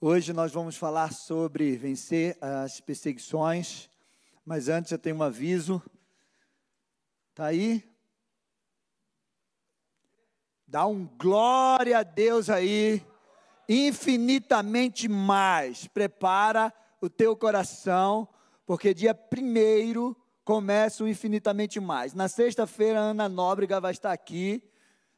Hoje nós vamos falar sobre vencer as perseguições, mas antes eu tenho um aviso. Tá aí? Dá um glória a Deus aí, infinitamente mais. Prepara o teu coração, porque dia primeiro começa o infinitamente mais. Na sexta-feira, Ana Nóbrega vai estar aqui,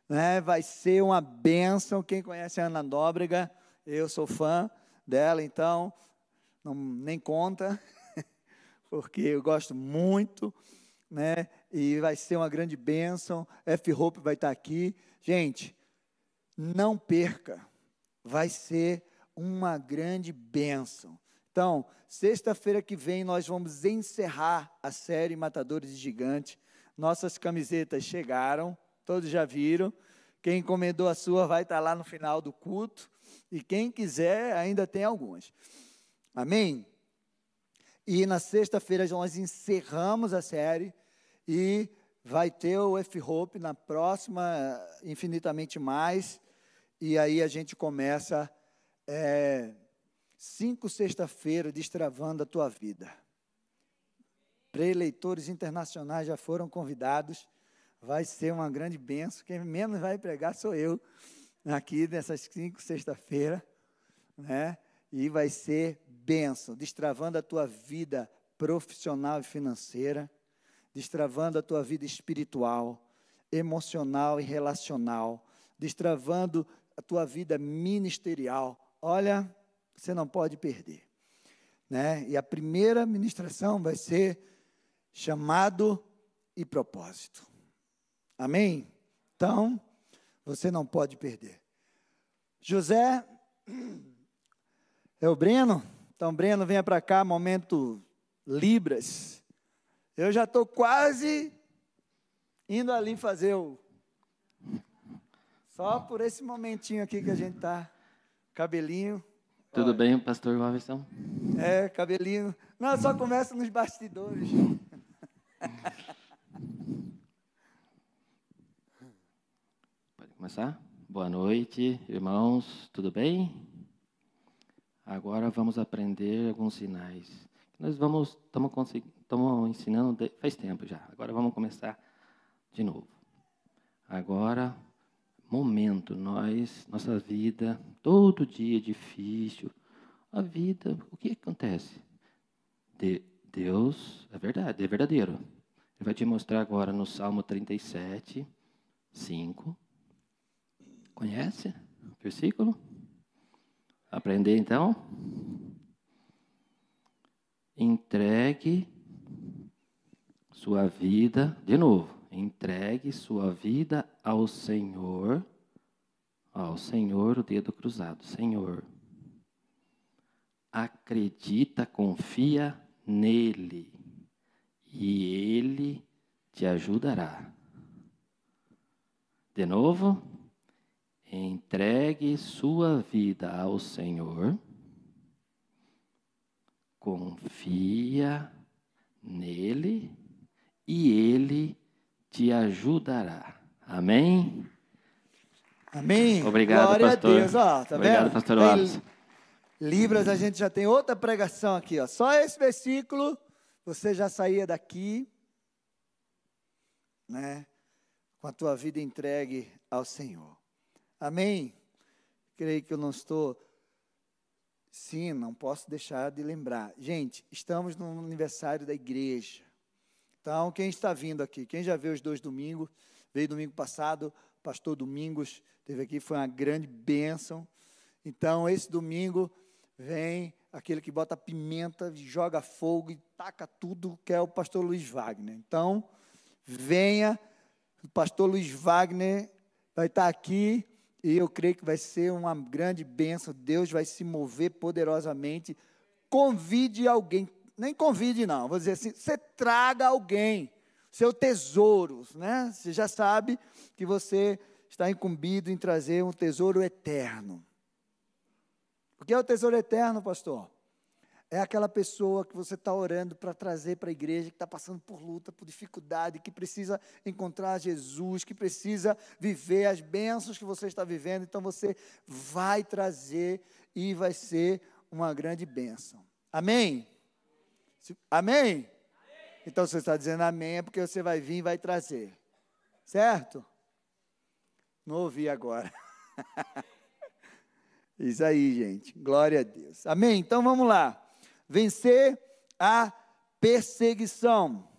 né? vai ser uma bênção. Quem conhece a Ana Nóbrega, eu sou fã dela, então não, nem conta, porque eu gosto muito, né? E vai ser uma grande bênção. F. Hope vai estar aqui. Gente, não perca, vai ser uma grande bênção. Então, sexta-feira que vem nós vamos encerrar a série Matadores de Gigantes. Nossas camisetas chegaram, todos já viram. Quem encomendou a sua vai estar lá no final do culto. E quem quiser, ainda tem algumas. Amém? E na sexta-feira nós encerramos a série e vai ter o F-Hope na próxima, infinitamente mais. E aí a gente começa é, cinco sexta-feira destravando a tua vida. Preleitores internacionais já foram convidados. Vai ser uma grande benção. Quem menos vai pregar sou eu aqui nessas cinco sexta-feira, né? E vai ser bênção, destravando a tua vida profissional e financeira, destravando a tua vida espiritual, emocional e relacional, destravando a tua vida ministerial. Olha, você não pode perder. Né? E a primeira ministração vai ser chamado e propósito. Amém? Então, você não pode perder. José é o Breno. Então, Breno, venha para cá, momento Libras. Eu já estou quase indo ali fazer o. Só por esse momentinho aqui que a gente está. Cabelinho. Tudo Olha. bem, pastor Robson? É, cabelinho. Não, só começa nos bastidores. Começar? Boa noite, irmãos, tudo bem? Agora vamos aprender alguns sinais. Nós vamos, estamos ensinando de, faz tempo já. Agora vamos começar de novo. Agora, momento, nós, nossa vida, todo dia difícil. A vida, o que acontece? De, Deus, é verdade, é verdadeiro. Ele vai te mostrar agora no Salmo 37, 5 Conhece o versículo? Aprender então? Entregue sua vida, de novo, entregue sua vida ao Senhor, ao Senhor, o dedo cruzado, Senhor. Acredita, confia nele, e ele te ajudará. De novo, Entregue sua vida ao Senhor, confia nele e ele te ajudará. Amém? Amém. Obrigado, Glória pastor. a Deus. Ó, tá Obrigado, vendo? pastor Tem Libras, a gente já tem outra pregação aqui. Ó. Só esse versículo, você já saía daqui, né, com a tua vida entregue ao Senhor. Amém? Creio que eu não estou. Sim, não posso deixar de lembrar. Gente, estamos no aniversário da igreja. Então, quem está vindo aqui? Quem já veio os dois domingos? Veio domingo passado, pastor Domingos teve aqui, foi uma grande bênção. Então, esse domingo vem aquele que bota pimenta, joga fogo e taca tudo, que é o pastor Luiz Wagner. Então, venha, o pastor Luiz Wagner vai estar aqui e eu creio que vai ser uma grande bênção. Deus vai se mover poderosamente. Convide alguém, nem convide não, vou dizer assim, você traga alguém, seu tesouro, né? Você já sabe que você está incumbido em trazer um tesouro eterno. O que é o tesouro eterno, pastor? É aquela pessoa que você está orando para trazer para a igreja, que está passando por luta, por dificuldade, que precisa encontrar Jesus, que precisa viver as bênçãos que você está vivendo. Então você vai trazer e vai ser uma grande bênção. Amém? Amém? Então, se você está dizendo amém, é porque você vai vir e vai trazer. Certo? Não ouvi agora. Isso aí, gente. Glória a Deus. Amém? Então vamos lá. Vencer a perseguição.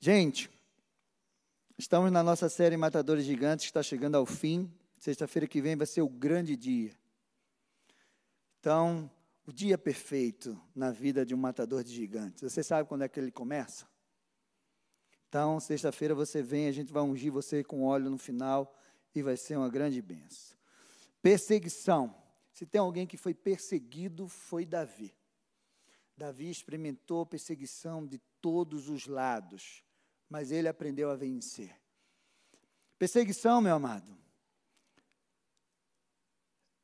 Gente, estamos na nossa série Matadores Gigantes, que está chegando ao fim. Sexta-feira que vem vai ser o grande dia. Então, o dia perfeito na vida de um matador de gigantes. Você sabe quando é que ele começa? Então, sexta-feira você vem, a gente vai ungir você com óleo no final e vai ser uma grande benção. Perseguição. Se tem alguém que foi perseguido, foi Davi. Davi experimentou perseguição de todos os lados, mas ele aprendeu a vencer. Perseguição, meu amado,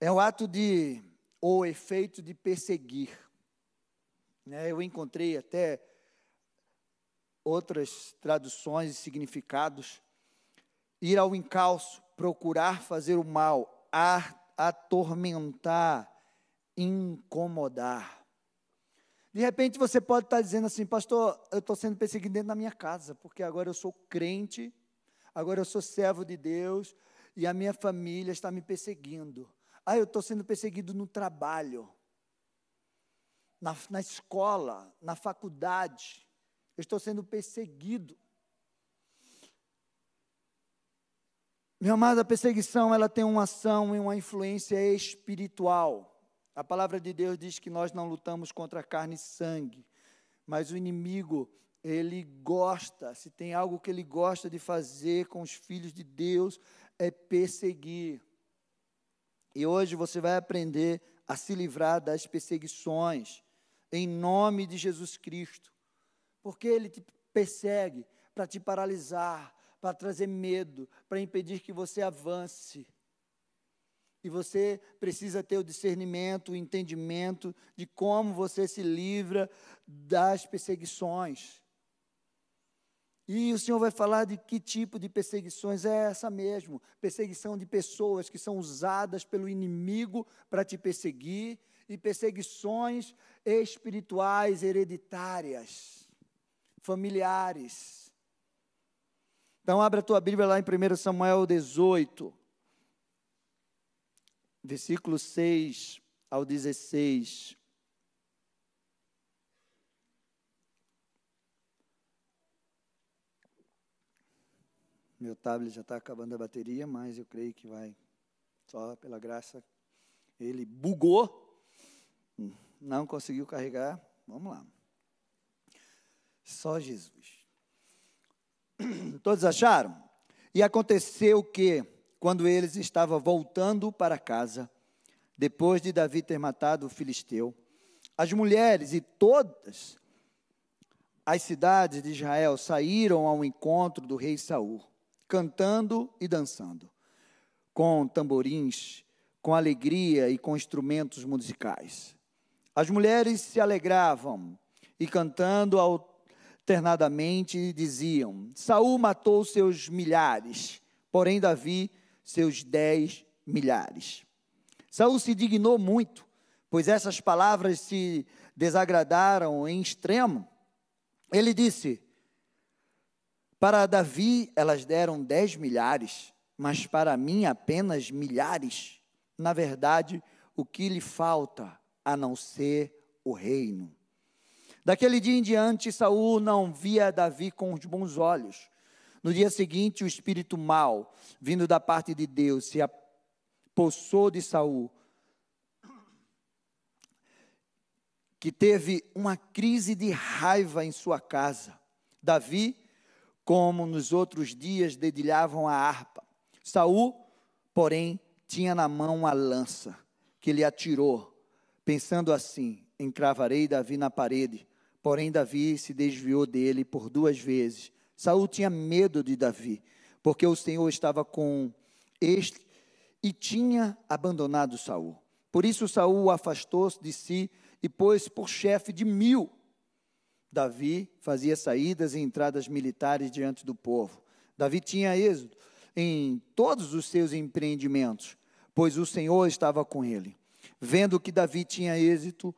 é o ato de ou efeito de perseguir. Né? Eu encontrei até outras traduções e significados. Ir ao encalço, procurar fazer o mal, atormentar, incomodar. De repente você pode estar dizendo assim, pastor, eu estou sendo perseguido dentro da minha casa, porque agora eu sou crente, agora eu sou servo de Deus e a minha família está me perseguindo. Ah, eu estou sendo perseguido no trabalho, na, na escola, na faculdade. Eu estou sendo perseguido. Meu amado, a perseguição ela tem uma ação e uma influência espiritual. A palavra de Deus diz que nós não lutamos contra carne e sangue, mas o inimigo, ele gosta, se tem algo que ele gosta de fazer com os filhos de Deus, é perseguir. E hoje você vai aprender a se livrar das perseguições, em nome de Jesus Cristo. Porque ele te persegue para te paralisar, para trazer medo, para impedir que você avance. E você precisa ter o discernimento, o entendimento de como você se livra das perseguições. E o Senhor vai falar de que tipo de perseguições é essa mesmo: perseguição de pessoas que são usadas pelo inimigo para te perseguir, e perseguições espirituais hereditárias, familiares. Então, abra a tua Bíblia lá em 1 Samuel 18, versículo 6 ao 16. Meu tablet já está acabando a bateria, mas eu creio que vai, só pela graça. Ele bugou, não conseguiu carregar. Vamos lá. Só Jesus. Todos acharam? E aconteceu que, quando eles estavam voltando para casa, depois de Davi ter matado o filisteu, as mulheres e todas as cidades de Israel saíram ao encontro do rei Saul cantando e dançando, com tamborins, com alegria e com instrumentos musicais. As mulheres se alegravam e cantando alternadamente diziam: Saul matou seus milhares, porém Davi seus dez milhares. Saul se dignou muito, pois essas palavras se desagradaram em extremo. Ele disse: para Davi, elas deram dez milhares, mas para mim apenas milhares. Na verdade, o que lhe falta a não ser o reino? Daquele dia em diante, Saul não via Davi com os bons olhos. No dia seguinte, o espírito mau, vindo da parte de Deus, se apossou de Saul, que teve uma crise de raiva em sua casa. Davi como nos outros dias dedilhavam a harpa. Saul, porém, tinha na mão uma lança que lhe atirou, pensando assim: encravarei Davi na parede. Porém, Davi se desviou dele por duas vezes. Saul tinha medo de Davi, porque o Senhor estava com este e tinha abandonado Saul. Por isso Saul afastou-se de si e pôs por chefe de mil Davi fazia saídas e entradas militares diante do povo. Davi tinha êxito em todos os seus empreendimentos, pois o Senhor estava com ele. Vendo que Davi tinha êxito,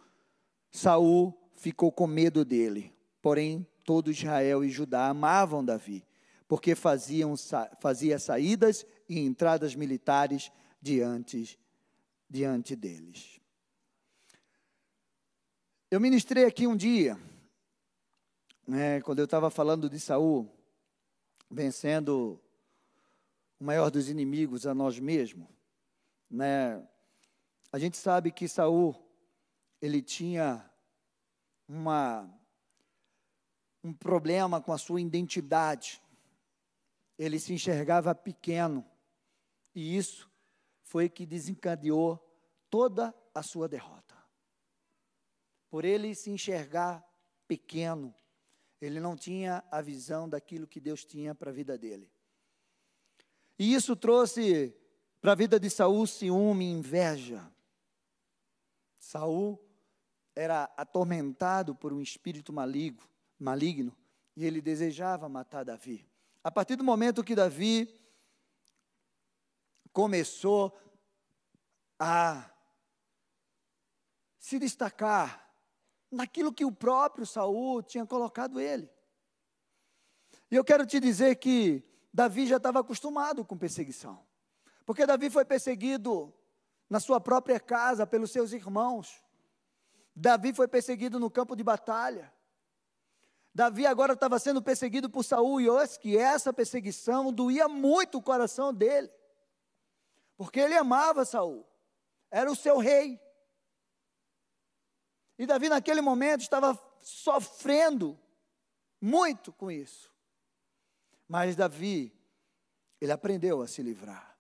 Saul ficou com medo dele. Porém, todo Israel e Judá amavam Davi, porque faziam fazia saídas e entradas militares diante diante deles. Eu ministrei aqui um dia, né, quando eu estava falando de Saul, vencendo o maior dos inimigos a nós mesmos, né? A gente sabe que Saul ele tinha uma um problema com a sua identidade. Ele se enxergava pequeno. E isso foi que desencadeou toda a sua derrota. Por ele se enxergar pequeno, ele não tinha a visão daquilo que Deus tinha para a vida dele. E isso trouxe para a vida de Saul ciúme e inveja. Saul era atormentado por um espírito maligno, maligno e ele desejava matar Davi. A partir do momento que Davi começou a se destacar naquilo que o próprio Saul tinha colocado ele. E eu quero te dizer que Davi já estava acostumado com perseguição. Porque Davi foi perseguido na sua própria casa pelos seus irmãos. Davi foi perseguido no campo de batalha. Davi agora estava sendo perseguido por Saul e acho que essa perseguição doía muito o coração dele. Porque ele amava Saul. Era o seu rei. E Davi naquele momento estava sofrendo muito com isso. Mas Davi, ele aprendeu a se livrar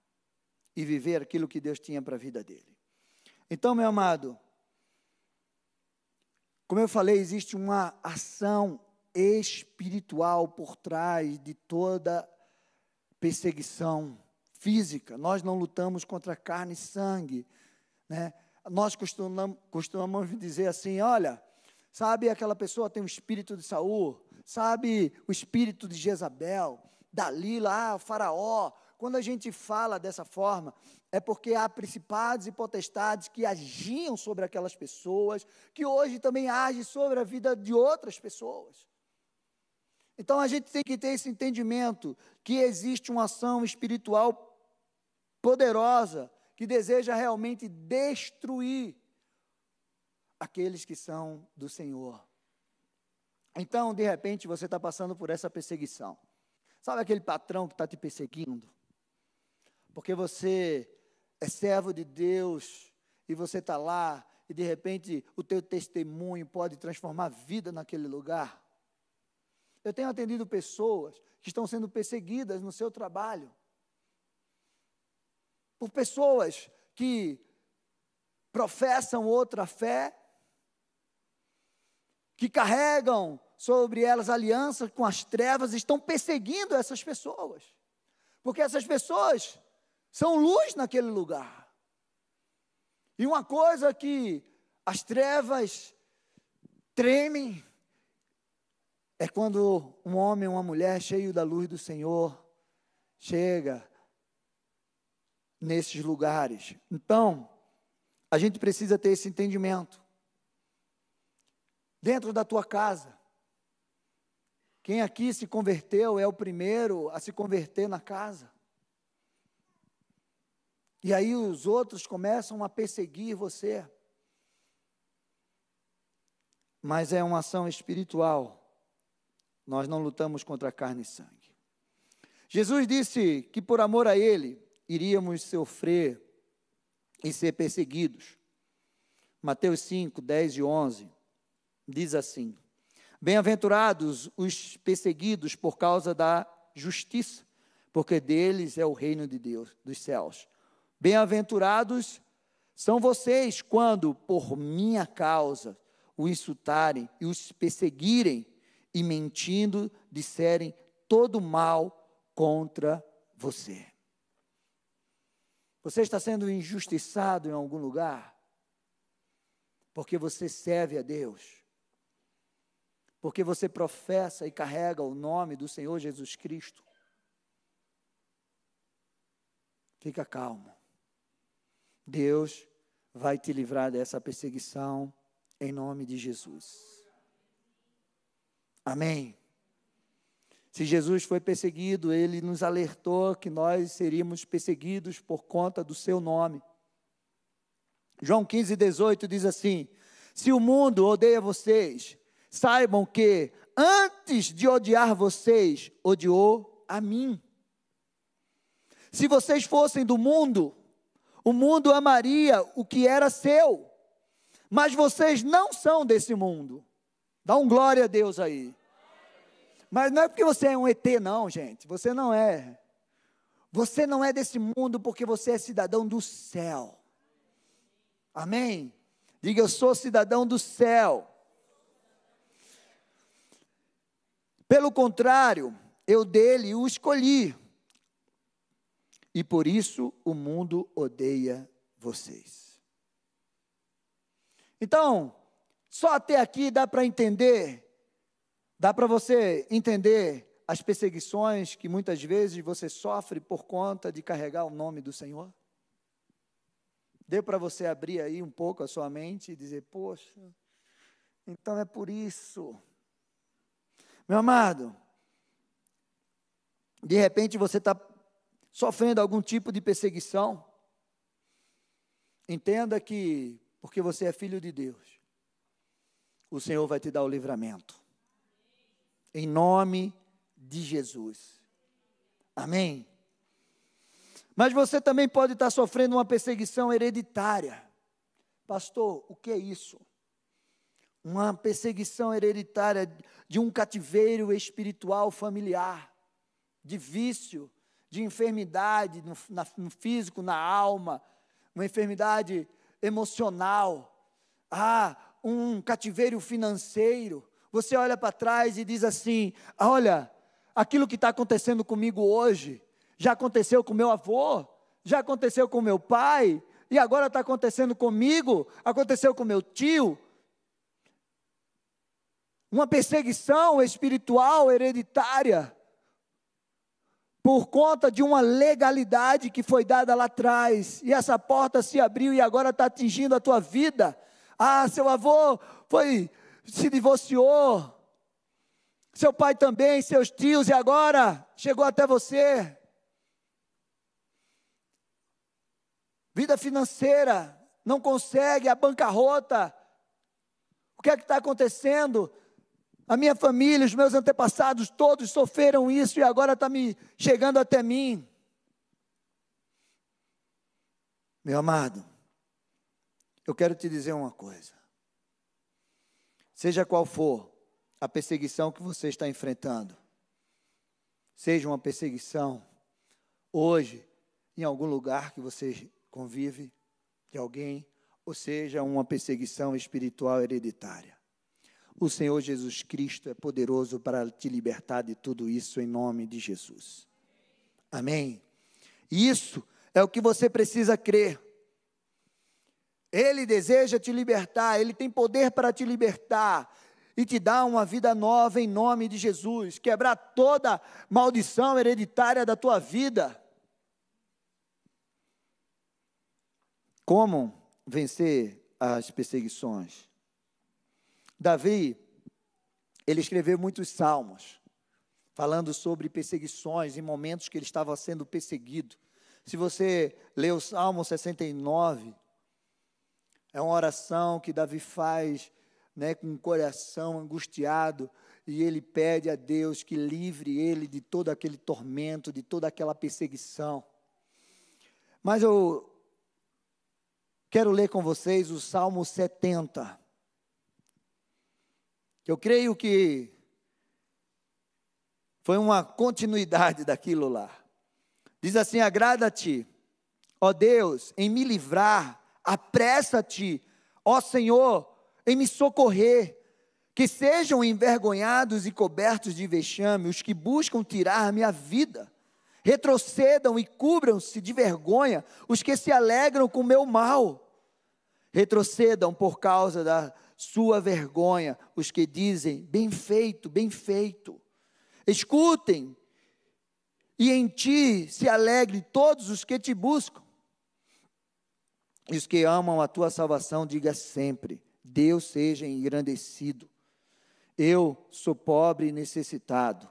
e viver aquilo que Deus tinha para a vida dele. Então, meu amado, como eu falei, existe uma ação espiritual por trás de toda perseguição física. Nós não lutamos contra carne e sangue, né? Nós costumamos, dizer assim, olha, sabe aquela pessoa tem o espírito de Saul, sabe o espírito de Jezabel, Dalila, ah, faraó, quando a gente fala dessa forma, é porque há principados e potestades que agiam sobre aquelas pessoas, que hoje também agem sobre a vida de outras pessoas. Então a gente tem que ter esse entendimento que existe uma ação espiritual poderosa que deseja realmente destruir aqueles que são do Senhor. Então, de repente, você está passando por essa perseguição. Sabe aquele patrão que está te perseguindo? Porque você é servo de Deus e você está lá e de repente o teu testemunho pode transformar vida naquele lugar. Eu tenho atendido pessoas que estão sendo perseguidas no seu trabalho, por pessoas que professam outra fé, que carregam sobre elas alianças com as trevas, estão perseguindo essas pessoas, porque essas pessoas são luz naquele lugar. E uma coisa que as trevas tremem é quando um homem ou uma mulher cheio da luz do Senhor chega nesses lugares. Então, a gente precisa ter esse entendimento. Dentro da tua casa, quem aqui se converteu é o primeiro a se converter na casa. E aí os outros começam a perseguir você. Mas é uma ação espiritual. Nós não lutamos contra carne e sangue. Jesus disse que por amor a Ele iríamos sofrer e ser perseguidos. Mateus 5, 10 e 11 diz assim: Bem-aventurados os perseguidos por causa da justiça, porque deles é o reino de Deus, dos céus. Bem-aventurados são vocês quando, por minha causa, o insultarem e os perseguirem e mentindo disserem todo mal contra você. Você está sendo injustiçado em algum lugar? Porque você serve a Deus. Porque você professa e carrega o nome do Senhor Jesus Cristo. Fica calmo. Deus vai te livrar dessa perseguição em nome de Jesus. Amém. Se Jesus foi perseguido, ele nos alertou que nós seríamos perseguidos por conta do seu nome. João 15, 18 diz assim: Se o mundo odeia vocês, saibam que antes de odiar vocês, odiou a mim. Se vocês fossem do mundo, o mundo amaria o que era seu. Mas vocês não são desse mundo. Dá um glória a Deus aí. Mas não é porque você é um ET, não, gente. Você não é. Você não é desse mundo porque você é cidadão do céu. Amém? Diga, eu sou cidadão do céu. Pelo contrário, eu dele o escolhi. E por isso o mundo odeia vocês. Então, só até aqui dá para entender, dá para você entender as perseguições que muitas vezes você sofre por conta de carregar o nome do Senhor? Deu para você abrir aí um pouco a sua mente e dizer: Poxa, então é por isso. Meu amado, de repente você está sofrendo algum tipo de perseguição. Entenda que, porque você é filho de Deus, o Senhor vai te dar o livramento. Em nome de Jesus. Amém. Mas você também pode estar sofrendo uma perseguição hereditária. Pastor, o que é isso? Uma perseguição hereditária de um cativeiro espiritual familiar, de vício, de enfermidade no, na, no físico, na alma, uma enfermidade emocional. Ah, um cativeiro financeiro. Você olha para trás e diz assim: olha, aquilo que está acontecendo comigo hoje já aconteceu com meu avô, já aconteceu com meu pai, e agora está acontecendo comigo, aconteceu com meu tio. Uma perseguição espiritual hereditária, por conta de uma legalidade que foi dada lá atrás, e essa porta se abriu e agora está atingindo a tua vida. Ah, seu avô foi, se divorciou, seu pai também, seus tios, e agora chegou até você. vida financeira, não consegue, a bancarrota. O que é que está acontecendo? A minha família, os meus antepassados, todos sofreram isso e agora está me chegando até mim. Meu amado, eu quero te dizer uma coisa. Seja qual for a perseguição que você está enfrentando, seja uma perseguição hoje, em algum lugar que você convive de alguém, ou seja, uma perseguição espiritual hereditária. O Senhor Jesus Cristo é poderoso para te libertar de tudo isso em nome de Jesus. Amém. Isso é o que você precisa crer. Ele deseja te libertar, ele tem poder para te libertar e te dar uma vida nova em nome de Jesus, quebrar toda maldição hereditária da tua vida. Como vencer as perseguições? Davi, ele escreveu muitos salmos, falando sobre perseguições em momentos que ele estava sendo perseguido. Se você ler o Salmo 69, é uma oração que Davi faz né, com o coração angustiado, e ele pede a Deus que livre ele de todo aquele tormento, de toda aquela perseguição. Mas eu Quero ler com vocês o Salmo 70. Eu creio que foi uma continuidade daquilo lá. Diz assim: Agrada-te, ó Deus, em me livrar, apressa-te, ó Senhor, em me socorrer. Que sejam envergonhados e cobertos de vexame os que buscam tirar minha vida. Retrocedam e cubram-se de vergonha os que se alegram com meu mal. Retrocedam por causa da sua vergonha os que dizem: bem feito, bem feito. Escutem, e em ti se alegre todos os que te buscam. E os que amam a tua salvação, diga sempre: Deus seja engrandecido. Eu sou pobre e necessitado.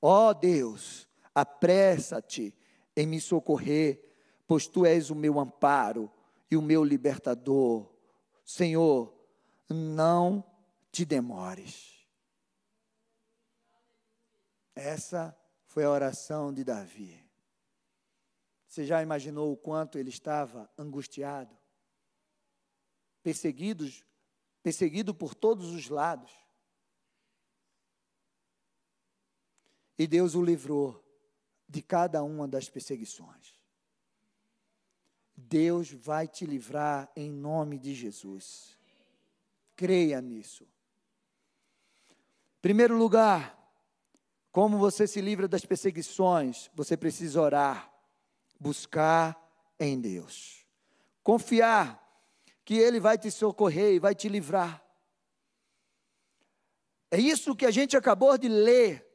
Ó oh Deus, apressa-te em me socorrer, pois tu és o meu amparo e o meu libertador. Senhor, não te demores. Essa foi a oração de Davi. Você já imaginou o quanto ele estava angustiado? Perseguidos, perseguido por todos os lados. E Deus o livrou de cada uma das perseguições. Deus vai te livrar em nome de Jesus. Creia nisso. Primeiro lugar, como você se livra das perseguições? Você precisa orar, buscar em Deus, confiar que Ele vai te socorrer e vai te livrar. É isso que a gente acabou de ler,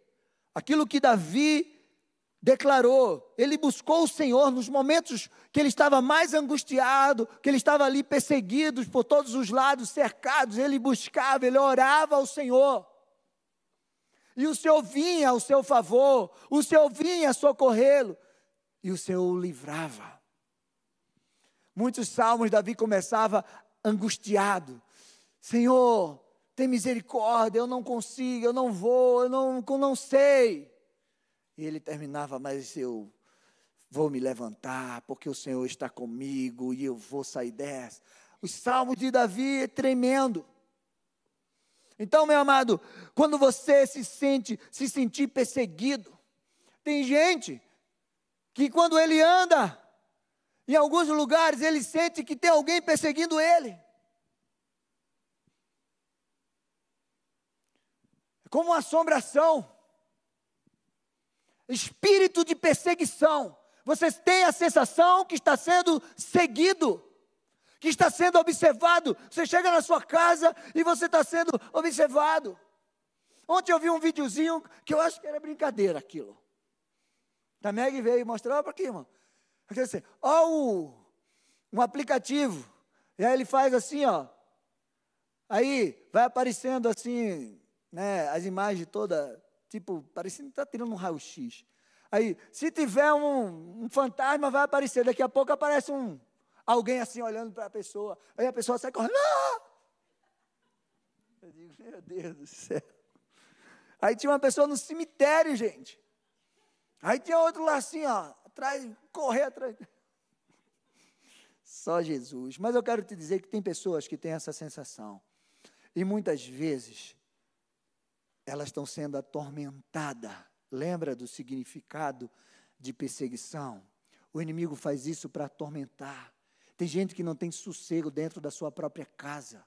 aquilo que Davi declarou, ele buscou o Senhor nos momentos que ele estava mais angustiado, que ele estava ali perseguido por todos os lados, cercados, ele buscava, ele orava ao Senhor. E o Senhor vinha ao seu favor, o Senhor vinha socorrê-lo, e o Senhor o livrava. Muitos salmos, Davi começava angustiado: Senhor, tem misericórdia, eu não consigo, eu não vou, eu não, eu não sei. E ele terminava, mas eu vou me levantar, porque o Senhor está comigo e eu vou sair dessa. Os salmos de Davi é tremendo. Então, meu amado, quando você se sente, se sentir perseguido, tem gente que quando ele anda em alguns lugares, ele sente que tem alguém perseguindo ele. É como uma assombração. Espírito de perseguição. Você tem a sensação que está sendo seguido que está sendo observado. Você chega na sua casa e você está sendo observado. Ontem eu vi um videozinho que eu acho que era brincadeira aquilo. A Meg veio mostrar para aqui, irmão. Assim, ó, o, um aplicativo. E aí ele faz assim, ó. Aí vai aparecendo assim, né, as imagens todas, tipo, parecendo que está tirando um raio-x. Aí, se tiver um, um fantasma, vai aparecer. Daqui a pouco aparece um, Alguém assim olhando para a pessoa. Aí a pessoa sai correndo. Ah! Eu digo, meu Deus do céu. Aí tinha uma pessoa no cemitério, gente. Aí tinha outro lá assim, ó, atrás, correr atrás. Só Jesus. Mas eu quero te dizer que tem pessoas que têm essa sensação. E muitas vezes elas estão sendo atormentadas. Lembra do significado de perseguição? O inimigo faz isso para atormentar. Tem gente que não tem sossego dentro da sua própria casa.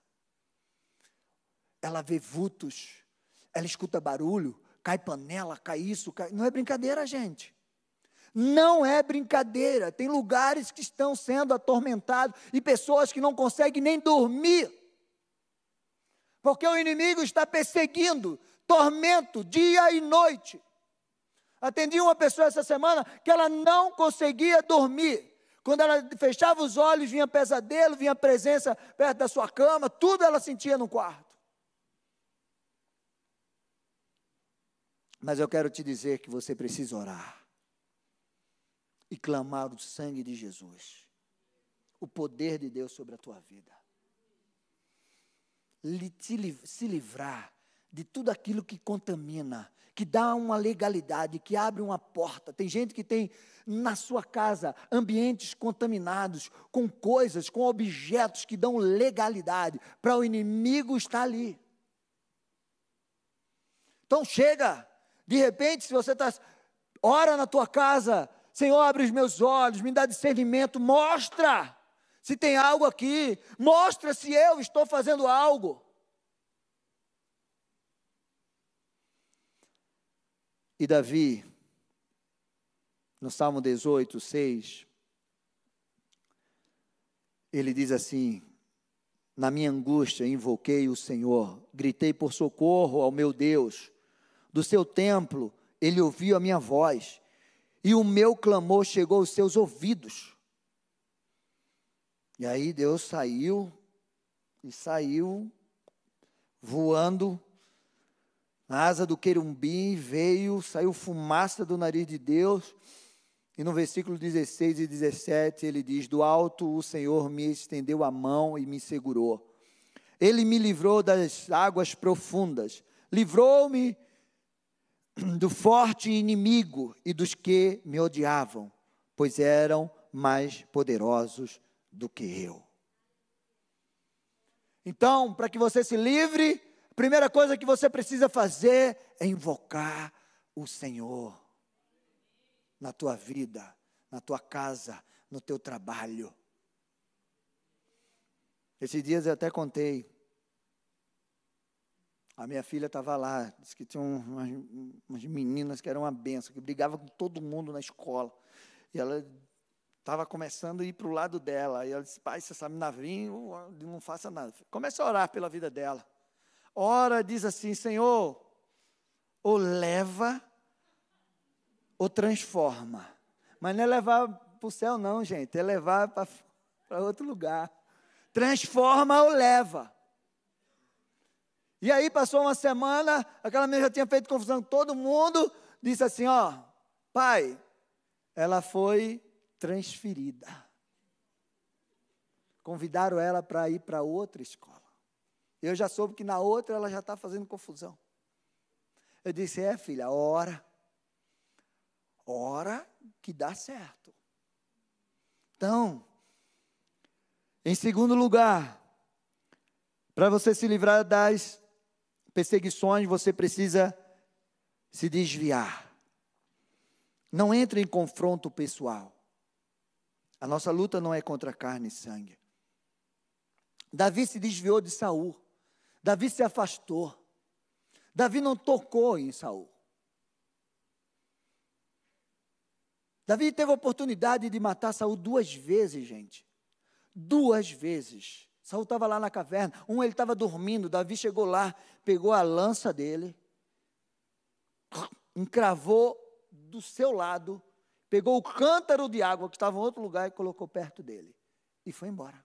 Ela vê vultos, ela escuta barulho, cai panela, cai isso, cai... não é brincadeira, gente. Não é brincadeira. Tem lugares que estão sendo atormentados e pessoas que não conseguem nem dormir. Porque o inimigo está perseguindo, tormento, dia e noite. Atendi uma pessoa essa semana que ela não conseguia dormir. Quando ela fechava os olhos, vinha pesadelo, vinha presença perto da sua cama, tudo ela sentia no quarto. Mas eu quero te dizer que você precisa orar e clamar o sangue de Jesus, o poder de Deus sobre a tua vida. Se livrar de tudo aquilo que contamina, que dá uma legalidade, que abre uma porta. Tem gente que tem na sua casa ambientes contaminados com coisas, com objetos que dão legalidade para o inimigo estar ali. Então chega, de repente, se você está, ora na tua casa, Senhor, abre os meus olhos, me dá discernimento, mostra se tem algo aqui, mostra se eu estou fazendo algo. E Davi, no Salmo 18, 6, ele diz assim: Na minha angústia invoquei o Senhor, gritei por socorro ao meu Deus. Do seu templo ele ouviu a minha voz, e o meu clamor chegou aos seus ouvidos. E aí Deus saiu e saiu voando na asa do querumim, veio, saiu fumaça do nariz de Deus. E no versículo 16 e 17 ele diz: Do alto o Senhor me estendeu a mão e me segurou. Ele me livrou das águas profundas, livrou-me do forte inimigo e dos que me odiavam, pois eram mais poderosos do que eu. Então, para que você se livre, a primeira coisa que você precisa fazer é invocar o Senhor na tua vida, na tua casa, no teu trabalho. Esses dias eu até contei. A minha filha estava lá, disse que tinha umas, umas, meninas que eram uma benção, que brigavam com todo mundo na escola. E ela estava começando a ir para o lado dela. E ela disse, pai, se essa menina vir, não faça nada. Comece a orar pela vida dela. Ora, diz assim, Senhor, ou leva ou transforma. Mas não é levar para o céu, não, gente. É levar para outro lugar. Transforma ou leva. E aí passou uma semana, aquela menina já tinha feito confusão com todo mundo, disse assim, ó, pai, ela foi transferida. Convidaram ela para ir para outra escola. Eu já soube que na outra ela já está fazendo confusão. Eu disse, é filha, ora. Ora que dá certo. Então, em segundo lugar, para você se livrar das perseguições, você precisa se desviar. Não entre em confronto pessoal. A nossa luta não é contra carne e sangue. Davi se desviou de Saul. Davi se afastou. Davi não tocou em Saul. Davi teve a oportunidade de matar Saul duas vezes, gente. Duas vezes. Saul estava lá na caverna. Um ele estava dormindo. Davi chegou lá, pegou a lança dele, encravou do seu lado, pegou o cântaro de água que estava em outro lugar e colocou perto dele. E foi embora.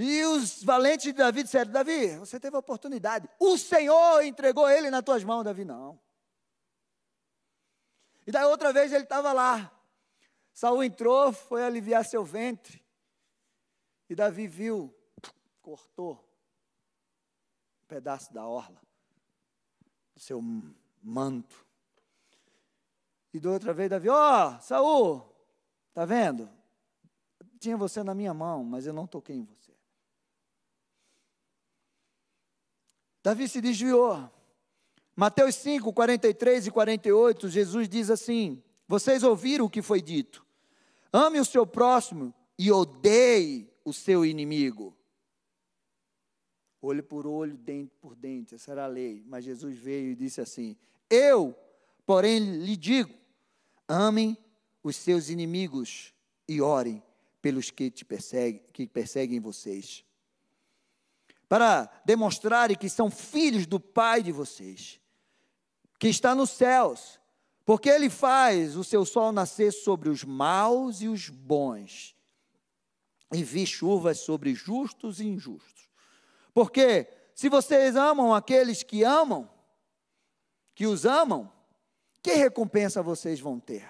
E os valentes de Davi disseram: Davi, você teve a oportunidade. O Senhor entregou ele nas tuas mãos, Davi. Não. E daí outra vez ele estava lá. Saul entrou, foi aliviar seu ventre. E Davi viu, cortou um pedaço da orla do seu manto. E da outra vez Davi, ó, oh, Saul, tá vendo? Tinha você na minha mão, mas eu não toquei em você. Davi se desviou. Mateus 5, 43 e 48, Jesus diz assim: Vocês ouviram o que foi dito? Ame o seu próximo e odeie o seu inimigo. Olho por olho, dente por dente, essa era a lei. Mas Jesus veio e disse assim: Eu, porém, lhe digo: amem os seus inimigos e orem pelos que te perseguem, que perseguem vocês. Para demonstrarem que são filhos do Pai de vocês, que está nos céus, porque Ele faz o seu sol nascer sobre os maus e os bons envie chuvas sobre justos e injustos. Porque se vocês amam aqueles que amam, que os amam, que recompensa vocês vão ter?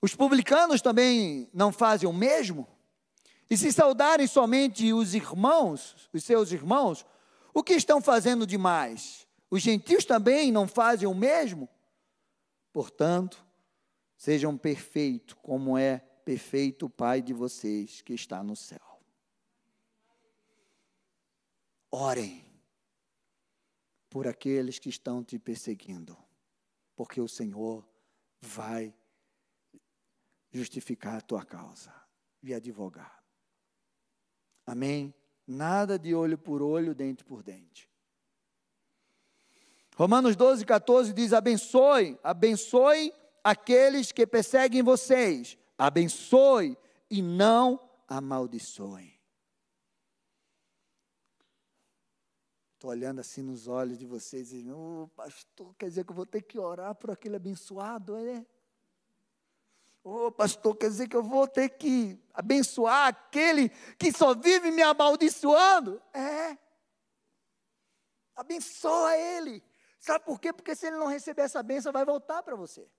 Os publicanos também não fazem o mesmo? E se saudarem somente os irmãos, os seus irmãos, o que estão fazendo demais? Os gentios também não fazem o mesmo? Portanto, Sejam perfeitos, como é perfeito o Pai de vocês que está no céu. Orem por aqueles que estão te perseguindo, porque o Senhor vai justificar a tua causa e advogar. Amém? Nada de olho por olho, dente por dente. Romanos 12, 14 diz: abençoe, abençoe aqueles que perseguem vocês, abençoe e não amaldiçoem. Estou olhando assim nos olhos de vocês e, oh, pastor, quer dizer que eu vou ter que orar por aquele abençoado, é? Ô oh, pastor, quer dizer que eu vou ter que abençoar aquele que só vive me amaldiçoando? É. Abençoa ele. Sabe por quê? Porque se ele não receber essa bênção, vai voltar para você.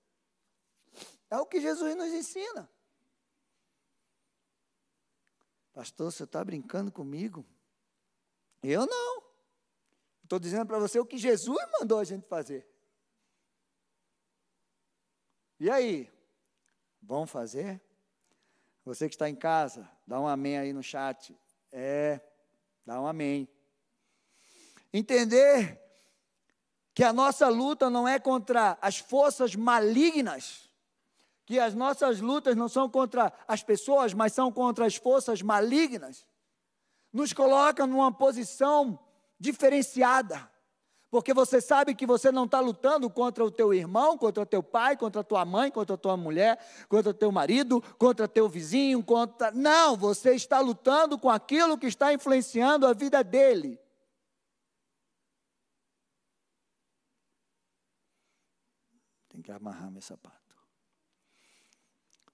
É o que Jesus nos ensina. Pastor, você está brincando comigo? Eu não. Estou dizendo para você o que Jesus mandou a gente fazer. E aí? Vão fazer? Você que está em casa, dá um amém aí no chat. É, dá um amém. Entender que a nossa luta não é contra as forças malignas, que as nossas lutas não são contra as pessoas, mas são contra as forças malignas, nos coloca numa posição diferenciada. Porque você sabe que você não está lutando contra o teu irmão, contra o teu pai, contra a tua mãe, contra a tua mulher, contra o teu marido, contra o teu vizinho, contra. Não, você está lutando com aquilo que está influenciando a vida dele. Tem que amarrar meu sapato.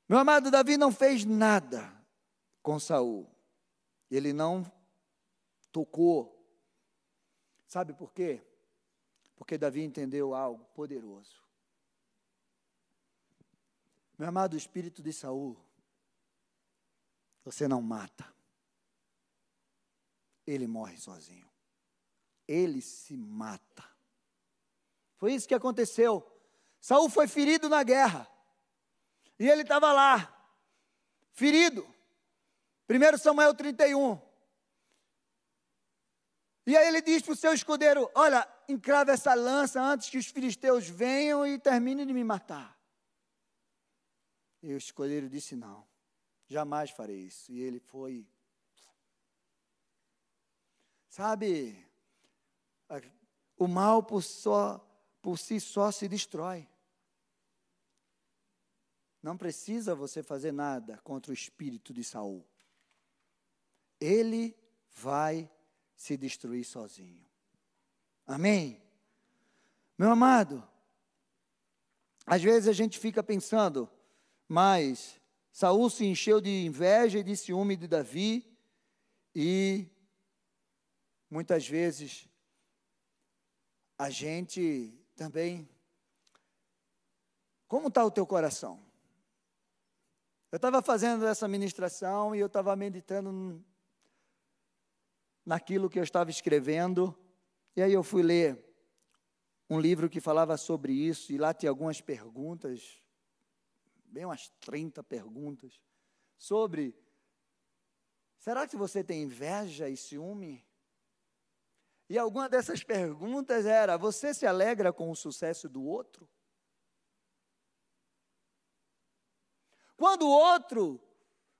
Meu amado Davi não fez nada com Saul. Ele não tocou. Sabe por quê? Porque Davi entendeu algo poderoso. Meu amado espírito de Saul, você não mata. Ele morre sozinho. Ele se mata. Foi isso que aconteceu. Saul foi ferido na guerra. E ele estava lá, ferido. 1 Samuel 31. E aí ele diz para o seu escudeiro: Olha, encrava essa lança antes que os filisteus venham e terminem de me matar. E o escudeiro disse: Não, jamais farei isso. E ele foi. Sabe, o mal por, só, por si só se destrói. Não precisa você fazer nada contra o espírito de Saul. Ele vai se destruir sozinho. Amém? Meu amado, às vezes a gente fica pensando, mas Saul se encheu de inveja e de ciúme de Davi e muitas vezes a gente também como está o teu coração? Eu estava fazendo essa ministração e eu estava meditando naquilo que eu estava escrevendo. E aí eu fui ler um livro que falava sobre isso, e lá tinha algumas perguntas, bem umas 30 perguntas, sobre: será que você tem inveja e ciúme? E alguma dessas perguntas era: você se alegra com o sucesso do outro? Quando o outro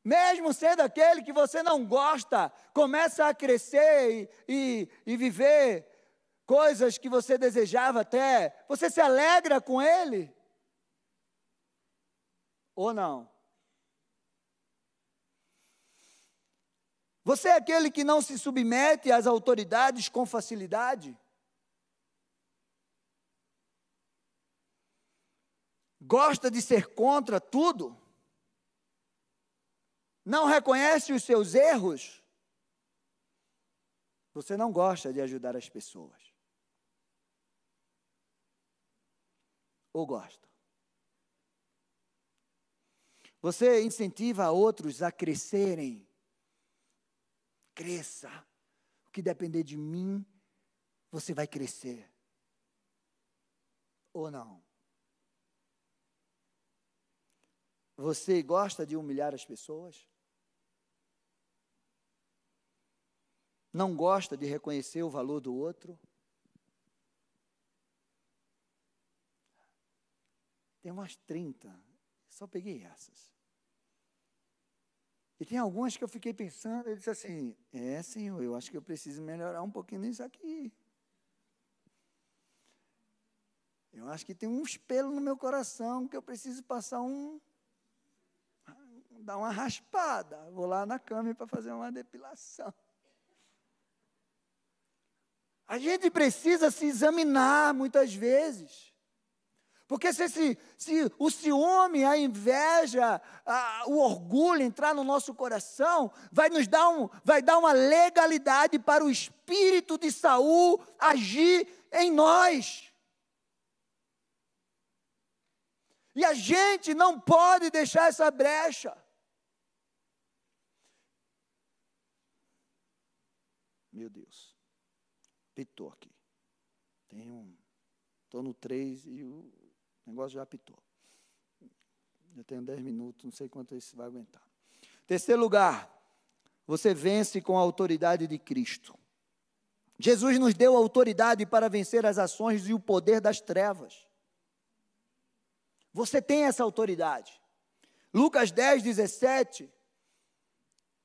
mesmo sendo aquele que você não gosta, começa a crescer e, e, e viver coisas que você desejava até, você se alegra com ele? Ou não? Você é aquele que não se submete às autoridades com facilidade? Gosta de ser contra tudo? não reconhece os seus erros, você não gosta de ajudar as pessoas. Ou gosta? Você incentiva outros a crescerem. Cresça. O que depender de mim, você vai crescer. Ou não? Você gosta de humilhar as pessoas? não gosta de reconhecer o valor do outro. Tem umas 30, só peguei essas. E tem algumas que eu fiquei pensando, ele disse assim: É, senhor, eu acho que eu preciso melhorar um pouquinho nisso aqui. Eu acho que tem um espelho no meu coração que eu preciso passar um. dar uma raspada. Vou lá na cama para fazer uma depilação. A gente precisa se examinar muitas vezes. Porque se, se, o ciúme, a inveja, a, o orgulho entrar no nosso coração, vai nos dar, um, vai dar uma legalidade para o espírito de Saul agir em nós. E a gente não pode deixar essa brecha. Meu Deus, pitou aqui. Tem um. Estou no 3 e o o negócio já apitou. Eu tenho 10 minutos, não sei quanto isso vai aguentar. Terceiro lugar, você vence com a autoridade de Cristo. Jesus nos deu autoridade para vencer as ações e o poder das trevas. Você tem essa autoridade. Lucas 10, 17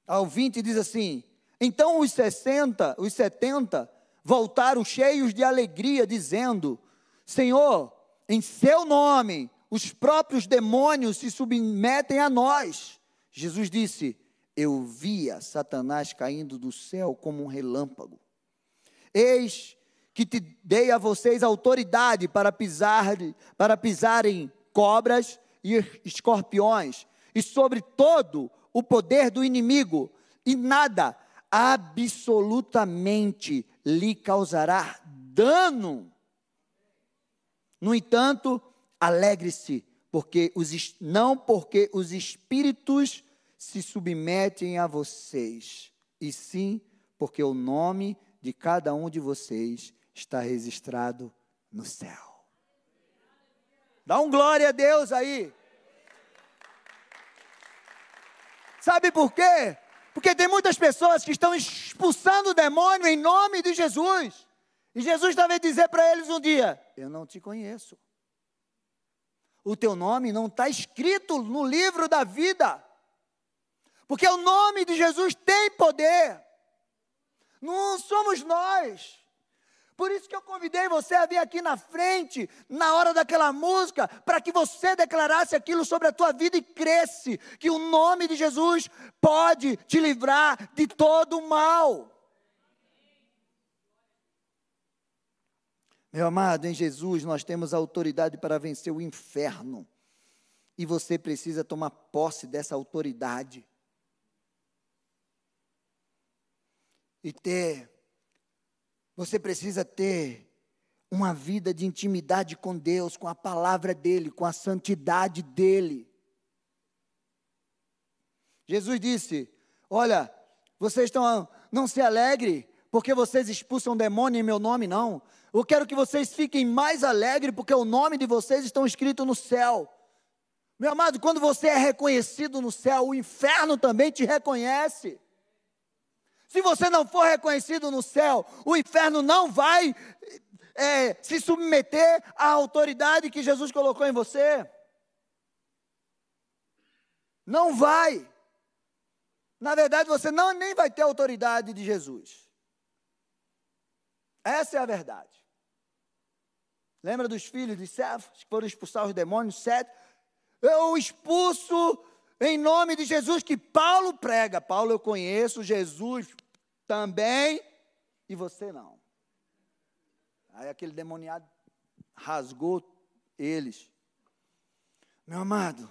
ao 20 diz assim: Então os 60, os 70 voltaram cheios de alegria, dizendo: Senhor, em seu nome, os próprios demônios se submetem a nós. Jesus disse: Eu via Satanás caindo do céu como um relâmpago. Eis que te dei a vocês autoridade para pisar, para pisarem cobras e escorpiões, e sobre todo o poder do inimigo, e nada absolutamente lhe causará dano. No entanto, alegre-se, porque os, não porque os espíritos se submetem a vocês, e sim porque o nome de cada um de vocês está registrado no céu. Dá um glória a Deus aí. Sabe por quê? Porque tem muitas pessoas que estão expulsando o demônio em nome de Jesus. E Jesus também dizer para eles um dia: Eu não te conheço. O teu nome não está escrito no livro da vida. Porque o nome de Jesus tem poder. Não somos nós. Por isso que eu convidei você a vir aqui na frente, na hora daquela música, para que você declarasse aquilo sobre a tua vida e cresce, que o nome de Jesus pode te livrar de todo o mal. Meu amado, em Jesus nós temos autoridade para vencer o inferno. E você precisa tomar posse dessa autoridade. E ter, você precisa ter uma vida de intimidade com Deus, com a palavra dEle, com a santidade dEle. Jesus disse: Olha, vocês estão, não se alegre, porque vocês expulsam demônio em meu nome, não. Eu quero que vocês fiquem mais alegres, porque o nome de vocês estão escrito no céu. Meu amado, quando você é reconhecido no céu, o inferno também te reconhece. Se você não for reconhecido no céu, o inferno não vai é, se submeter à autoridade que Jesus colocou em você. Não vai. Na verdade, você não nem vai ter autoridade de Jesus. Essa é a verdade. Lembra dos filhos de servos que foram expulsar os demônios? Sete. Eu expulso em nome de Jesus que Paulo prega. Paulo eu conheço, Jesus também, e você não. Aí aquele demoniado rasgou eles. Meu amado,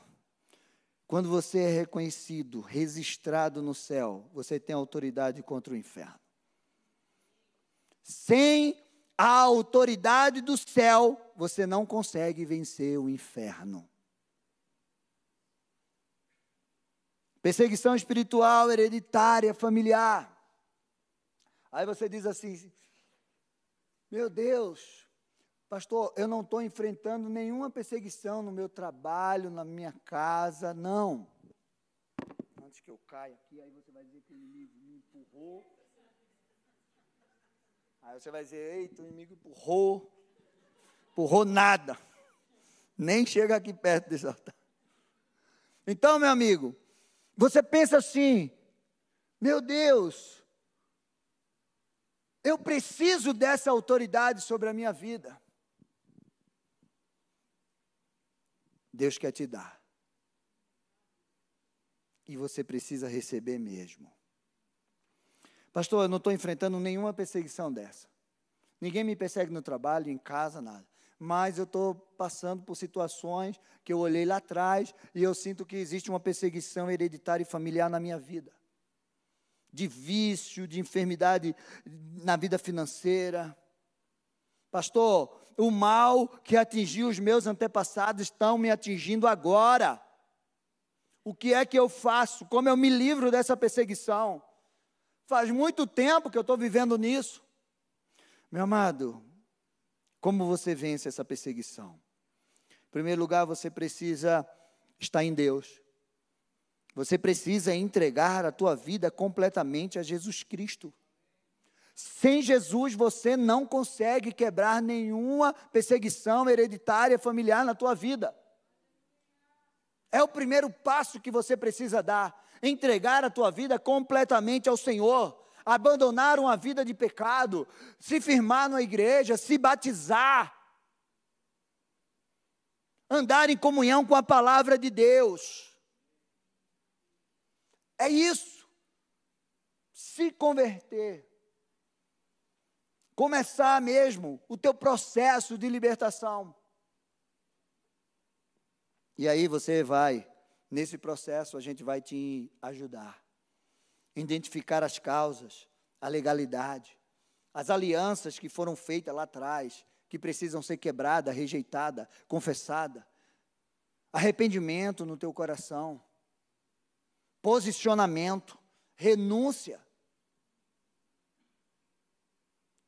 quando você é reconhecido, registrado no céu, você tem autoridade contra o inferno. Sem a autoridade do céu, você não consegue vencer o inferno. Perseguição espiritual, hereditária, familiar. Aí você diz assim: Meu Deus, pastor, eu não estou enfrentando nenhuma perseguição no meu trabalho, na minha casa, não. Antes que eu caia aqui, aí você vai dizer que o inimigo me empurrou Aí você vai dizer, eita, o inimigo empurrou, empurrou nada. Nem chega aqui perto desse altar. Então, meu amigo, você pensa assim, meu Deus, eu preciso dessa autoridade sobre a minha vida. Deus quer te dar. E você precisa receber mesmo. Pastor, eu não estou enfrentando nenhuma perseguição dessa. Ninguém me persegue no trabalho, em casa, nada. mas eu estou passando por situações que eu olhei lá atrás e eu sinto que existe uma perseguição hereditária e familiar na minha vida. De vício, de enfermidade na vida financeira. Pastor, o mal que atingiu os meus antepassados estão me atingindo agora. O que é que eu faço? Como eu me livro dessa perseguição? Faz muito tempo que eu estou vivendo nisso. Meu amado, como você vence essa perseguição? Em primeiro lugar, você precisa estar em Deus. Você precisa entregar a tua vida completamente a Jesus Cristo. Sem Jesus, você não consegue quebrar nenhuma perseguição hereditária familiar na tua vida. É o primeiro passo que você precisa dar. Entregar a tua vida completamente ao Senhor abandonar uma vida de pecado, se firmar na igreja, se batizar, andar em comunhão com a palavra de Deus. É isso. Se converter. Começar mesmo o teu processo de libertação. E aí você vai, nesse processo a gente vai te ajudar identificar as causas, a legalidade, as alianças que foram feitas lá atrás, que precisam ser quebradas, rejeitadas, confessadas. Arrependimento no teu coração, posicionamento, renúncia.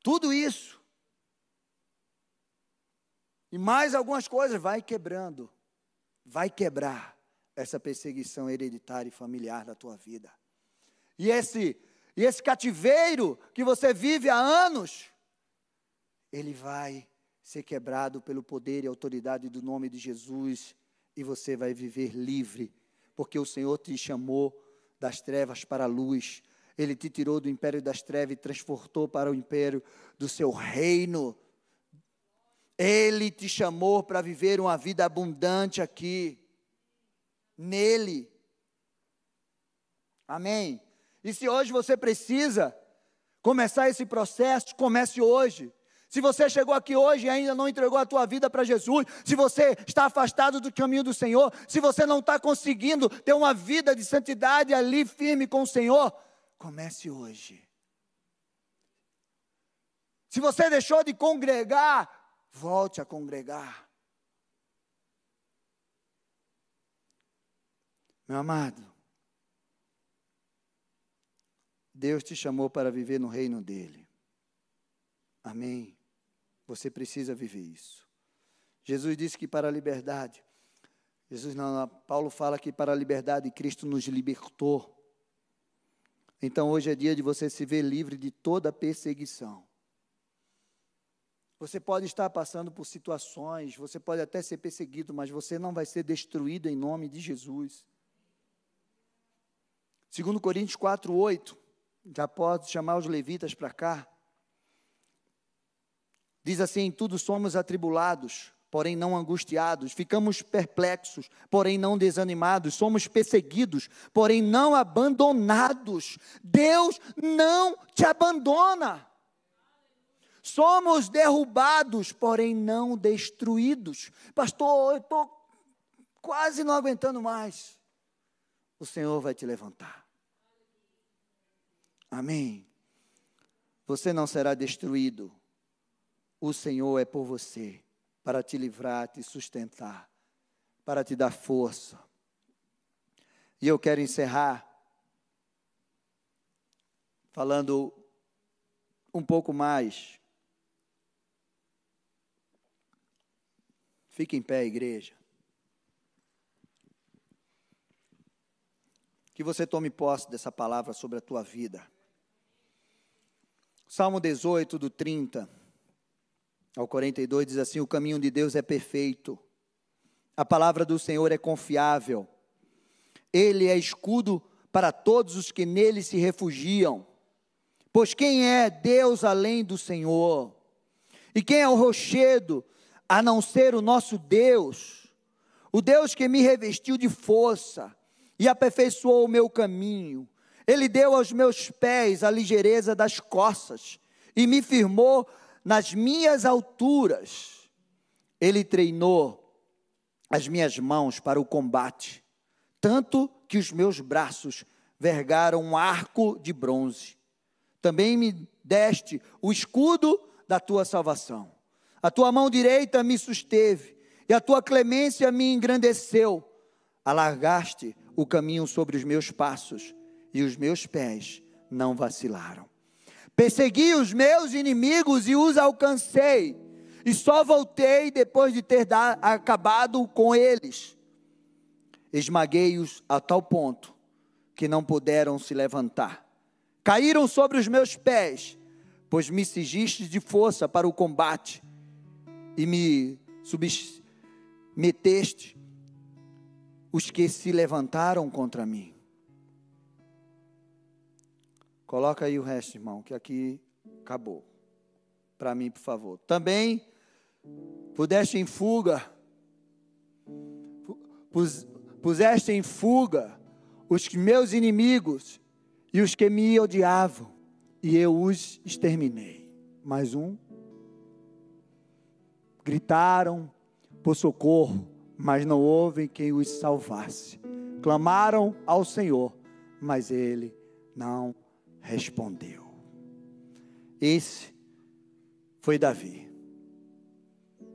Tudo isso. E mais algumas coisas vai quebrando, vai quebrar essa perseguição hereditária e familiar da tua vida. E esse, e esse cativeiro que você vive há anos, ele vai ser quebrado pelo poder e autoridade do nome de Jesus e você vai viver livre, porque o Senhor te chamou das trevas para a luz. Ele te tirou do império das trevas e transportou para o império do seu reino. Ele te chamou para viver uma vida abundante aqui, nele. Amém? E se hoje você precisa começar esse processo, comece hoje. Se você chegou aqui hoje e ainda não entregou a tua vida para Jesus, se você está afastado do caminho do Senhor, se você não está conseguindo ter uma vida de santidade ali firme com o Senhor, comece hoje. Se você deixou de congregar, volte a congregar. Meu amado, Deus te chamou para viver no reino dele. Amém. Você precisa viver isso. Jesus disse que para a liberdade, Jesus não, Paulo fala que para a liberdade Cristo nos libertou. Então hoje é dia de você se ver livre de toda perseguição. Você pode estar passando por situações, você pode até ser perseguido, mas você não vai ser destruído em nome de Jesus. Segundo Coríntios 4, 8, já pode chamar os levitas para cá. Diz assim: em tudo somos atribulados, porém não angustiados, ficamos perplexos, porém não desanimados, somos perseguidos, porém não abandonados. Deus não te abandona. Somos derrubados, porém não destruídos. Pastor, eu estou quase não aguentando mais. O Senhor vai te levantar. Amém. Você não será destruído. O Senhor é por você, para te livrar, te sustentar, para te dar força. E eu quero encerrar falando um pouco mais. Fique em pé, igreja. Que você tome posse dessa palavra sobre a tua vida. Salmo 18, do 30 ao 42, diz assim: O caminho de Deus é perfeito, a palavra do Senhor é confiável, ele é escudo para todos os que nele se refugiam. Pois quem é Deus além do Senhor? E quem é o rochedo a não ser o nosso Deus? O Deus que me revestiu de força e aperfeiçoou o meu caminho ele deu aos meus pés a ligeireza das costas e me firmou nas minhas alturas. Ele treinou as minhas mãos para o combate, tanto que os meus braços vergaram um arco de bronze. Também me deste o escudo da tua salvação. A tua mão direita me susteve, e a tua clemência me engrandeceu. Alargaste o caminho sobre os meus passos, e os meus pés não vacilaram. Persegui os meus inimigos e os alcancei, e só voltei depois de ter acabado com eles. Esmaguei-os a tal ponto que não puderam se levantar. Caíram sobre os meus pés, pois me cingiste de força para o combate e me submeteste os que se levantaram contra mim. Coloca aí o resto, irmão, que aqui acabou. Para mim, por favor. Também pudeste em fuga, pus, puseste em fuga os meus inimigos e os que me odiavam, e eu os exterminei. Mais um. Gritaram por socorro, mas não houve quem os salvasse. Clamaram ao Senhor, mas ele não respondeu. Esse foi Davi.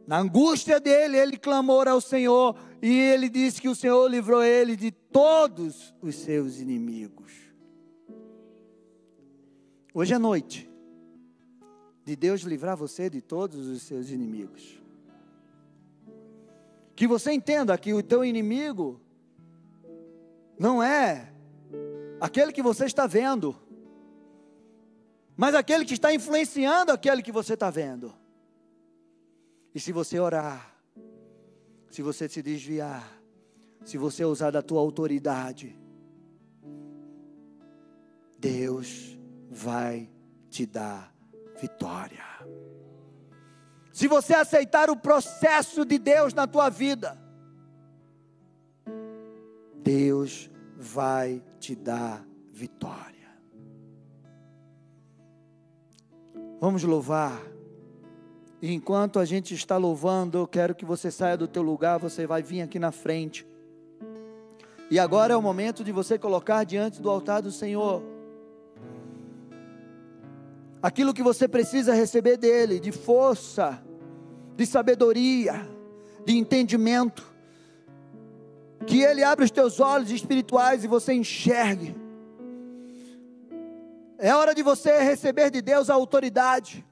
Na angústia dele, ele clamou ao Senhor e ele disse que o Senhor livrou ele de todos os seus inimigos. Hoje é noite de Deus livrar você de todos os seus inimigos. Que você entenda que o teu inimigo não é aquele que você está vendo mas aquele que está influenciando aquele que você está vendo. E se você orar, se você se desviar, se você usar da tua autoridade, Deus vai te dar vitória. Se você aceitar o processo de Deus na tua vida, Deus vai te dar vitória. Vamos louvar. Enquanto a gente está louvando, eu quero que você saia do teu lugar, você vai vir aqui na frente. E agora é o momento de você colocar diante do altar do Senhor aquilo que você precisa receber dele, de força, de sabedoria, de entendimento. Que ele abra os teus olhos espirituais e você enxergue é hora de você receber de Deus a autoridade.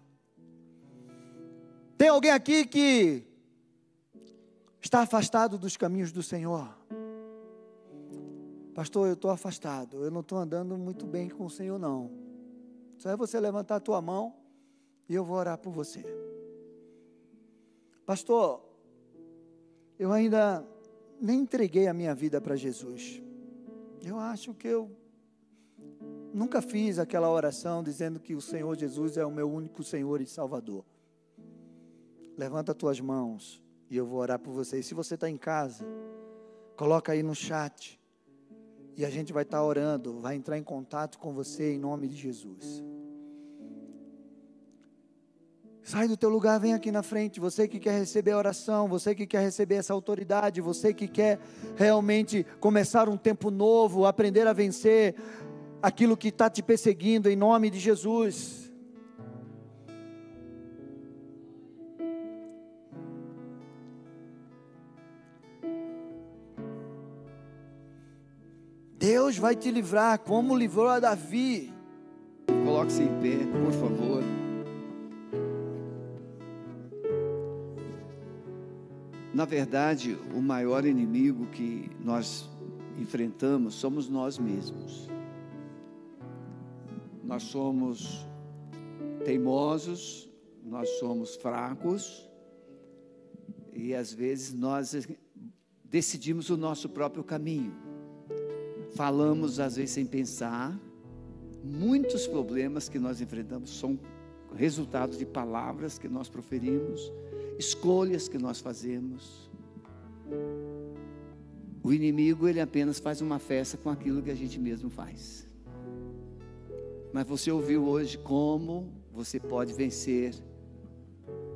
Tem alguém aqui que está afastado dos caminhos do Senhor? Pastor, eu estou afastado, eu não estou andando muito bem com o Senhor, não. Só é você levantar a tua mão e eu vou orar por você. Pastor, eu ainda nem entreguei a minha vida para Jesus. Eu acho que eu Nunca fiz aquela oração dizendo que o Senhor Jesus é o meu único Senhor e Salvador. Levanta as tuas mãos e eu vou orar por você. E se você está em casa, coloca aí no chat. E a gente vai estar orando, vai entrar em contato com você em nome de Jesus. Sai do teu lugar, vem aqui na frente. Você que quer receber a oração, você que quer receber essa autoridade, você que quer realmente começar um tempo novo, aprender a vencer, aquilo que está te perseguindo, em nome de Jesus. Deus vai te livrar, como livrou a Davi. Coloque-se em pé, por favor. Na verdade, o maior inimigo que nós enfrentamos somos nós mesmos. Nós somos teimosos, nós somos fracos e às vezes nós decidimos o nosso próprio caminho. Falamos às vezes sem pensar. Muitos problemas que nós enfrentamos são resultado de palavras que nós proferimos, escolhas que nós fazemos. O inimigo ele apenas faz uma festa com aquilo que a gente mesmo faz. Mas você ouviu hoje como você pode vencer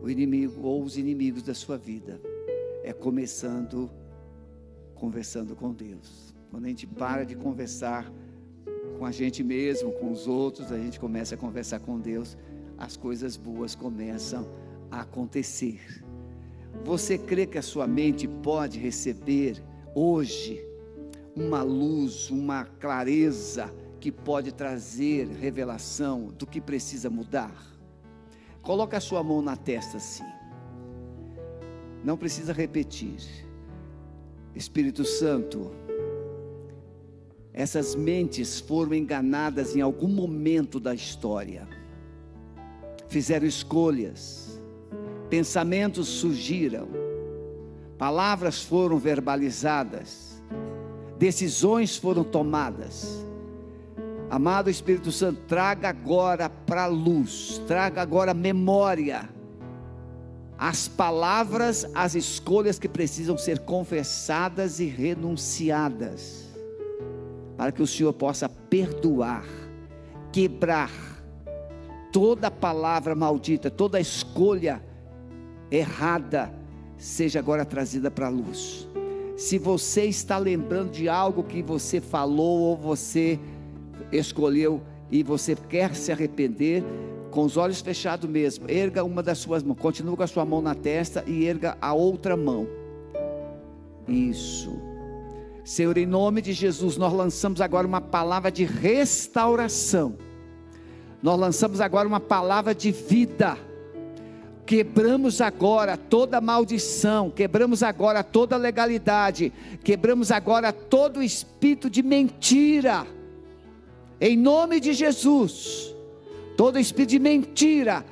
o inimigo ou os inimigos da sua vida é começando conversando com Deus. Quando a gente para de conversar com a gente mesmo, com os outros, a gente começa a conversar com Deus, as coisas boas começam a acontecer. Você crê que a sua mente pode receber hoje uma luz, uma clareza que pode trazer revelação do que precisa mudar? Coloque a sua mão na testa assim. Não precisa repetir. Espírito Santo, essas mentes foram enganadas em algum momento da história. Fizeram escolhas, pensamentos surgiram, palavras foram verbalizadas, decisões foram tomadas. Amado Espírito Santo, traga agora para a luz, traga agora memória as palavras, as escolhas que precisam ser confessadas e renunciadas, para que o Senhor possa perdoar, quebrar toda palavra maldita, toda escolha errada, seja agora trazida para a luz. Se você está lembrando de algo que você falou ou você escolheu e você quer se arrepender, com os olhos fechados mesmo, erga uma das suas mãos, continue com a sua mão na testa e erga a outra mão. Isso. Senhor, em nome de Jesus, nós lançamos agora uma palavra de restauração. Nós lançamos agora uma palavra de vida. Quebramos agora toda maldição, quebramos agora toda legalidade, quebramos agora todo espírito de mentira. Em nome de Jesus todo espírito de mentira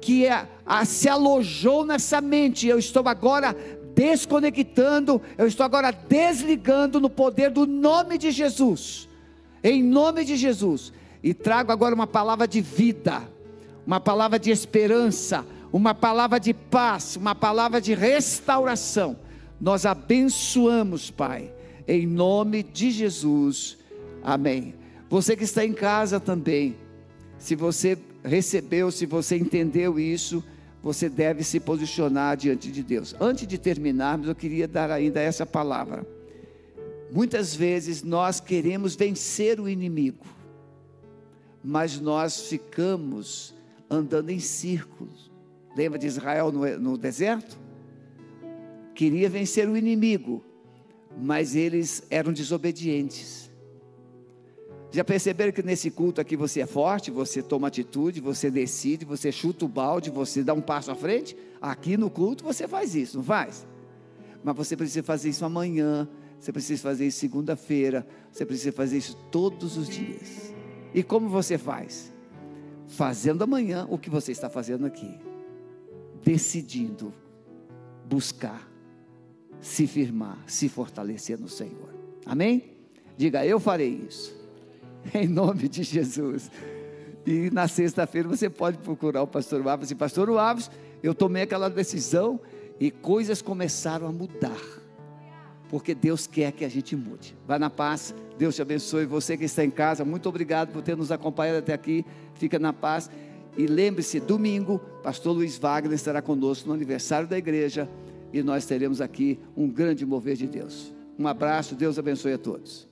que é, a, se alojou nessa mente, eu estou agora desconectando, eu estou agora desligando no poder do nome de Jesus, em nome de Jesus, e trago agora uma palavra de vida, uma palavra de esperança, uma palavra de paz, uma palavra de restauração. Nós abençoamos, Pai, em nome de Jesus. Amém. Você que está em casa também, se você recebeu, se você entendeu isso, você deve se posicionar diante de Deus. Antes de terminarmos, eu queria dar ainda essa palavra. Muitas vezes nós queremos vencer o inimigo, mas nós ficamos andando em círculos. Lembra de Israel no, no deserto? Queria vencer o inimigo, mas eles eram desobedientes. Já perceberam que nesse culto aqui você é forte, você toma atitude, você decide, você chuta o balde, você dá um passo à frente? Aqui no culto você faz isso, não faz? Mas você precisa fazer isso amanhã, você precisa fazer isso segunda-feira, você precisa fazer isso todos os dias. E como você faz? Fazendo amanhã o que você está fazendo aqui. Decidindo buscar, se firmar, se fortalecer no Senhor. Amém? Diga, eu farei isso. em nome de Jesus. E na sexta-feira você pode procurar o pastor Waves e pastor Waves, eu tomei aquela decisão e coisas começaram a mudar. Porque Deus quer que a gente mude. Vai na paz, Deus te abençoe. Você que está em casa, muito obrigado por ter nos acompanhado até aqui. Fica na paz. E lembre-se, domingo, pastor Luiz Wagner estará conosco no aniversário da igreja e nós teremos aqui um grande mover de Deus. Um abraço, Deus abençoe a todos.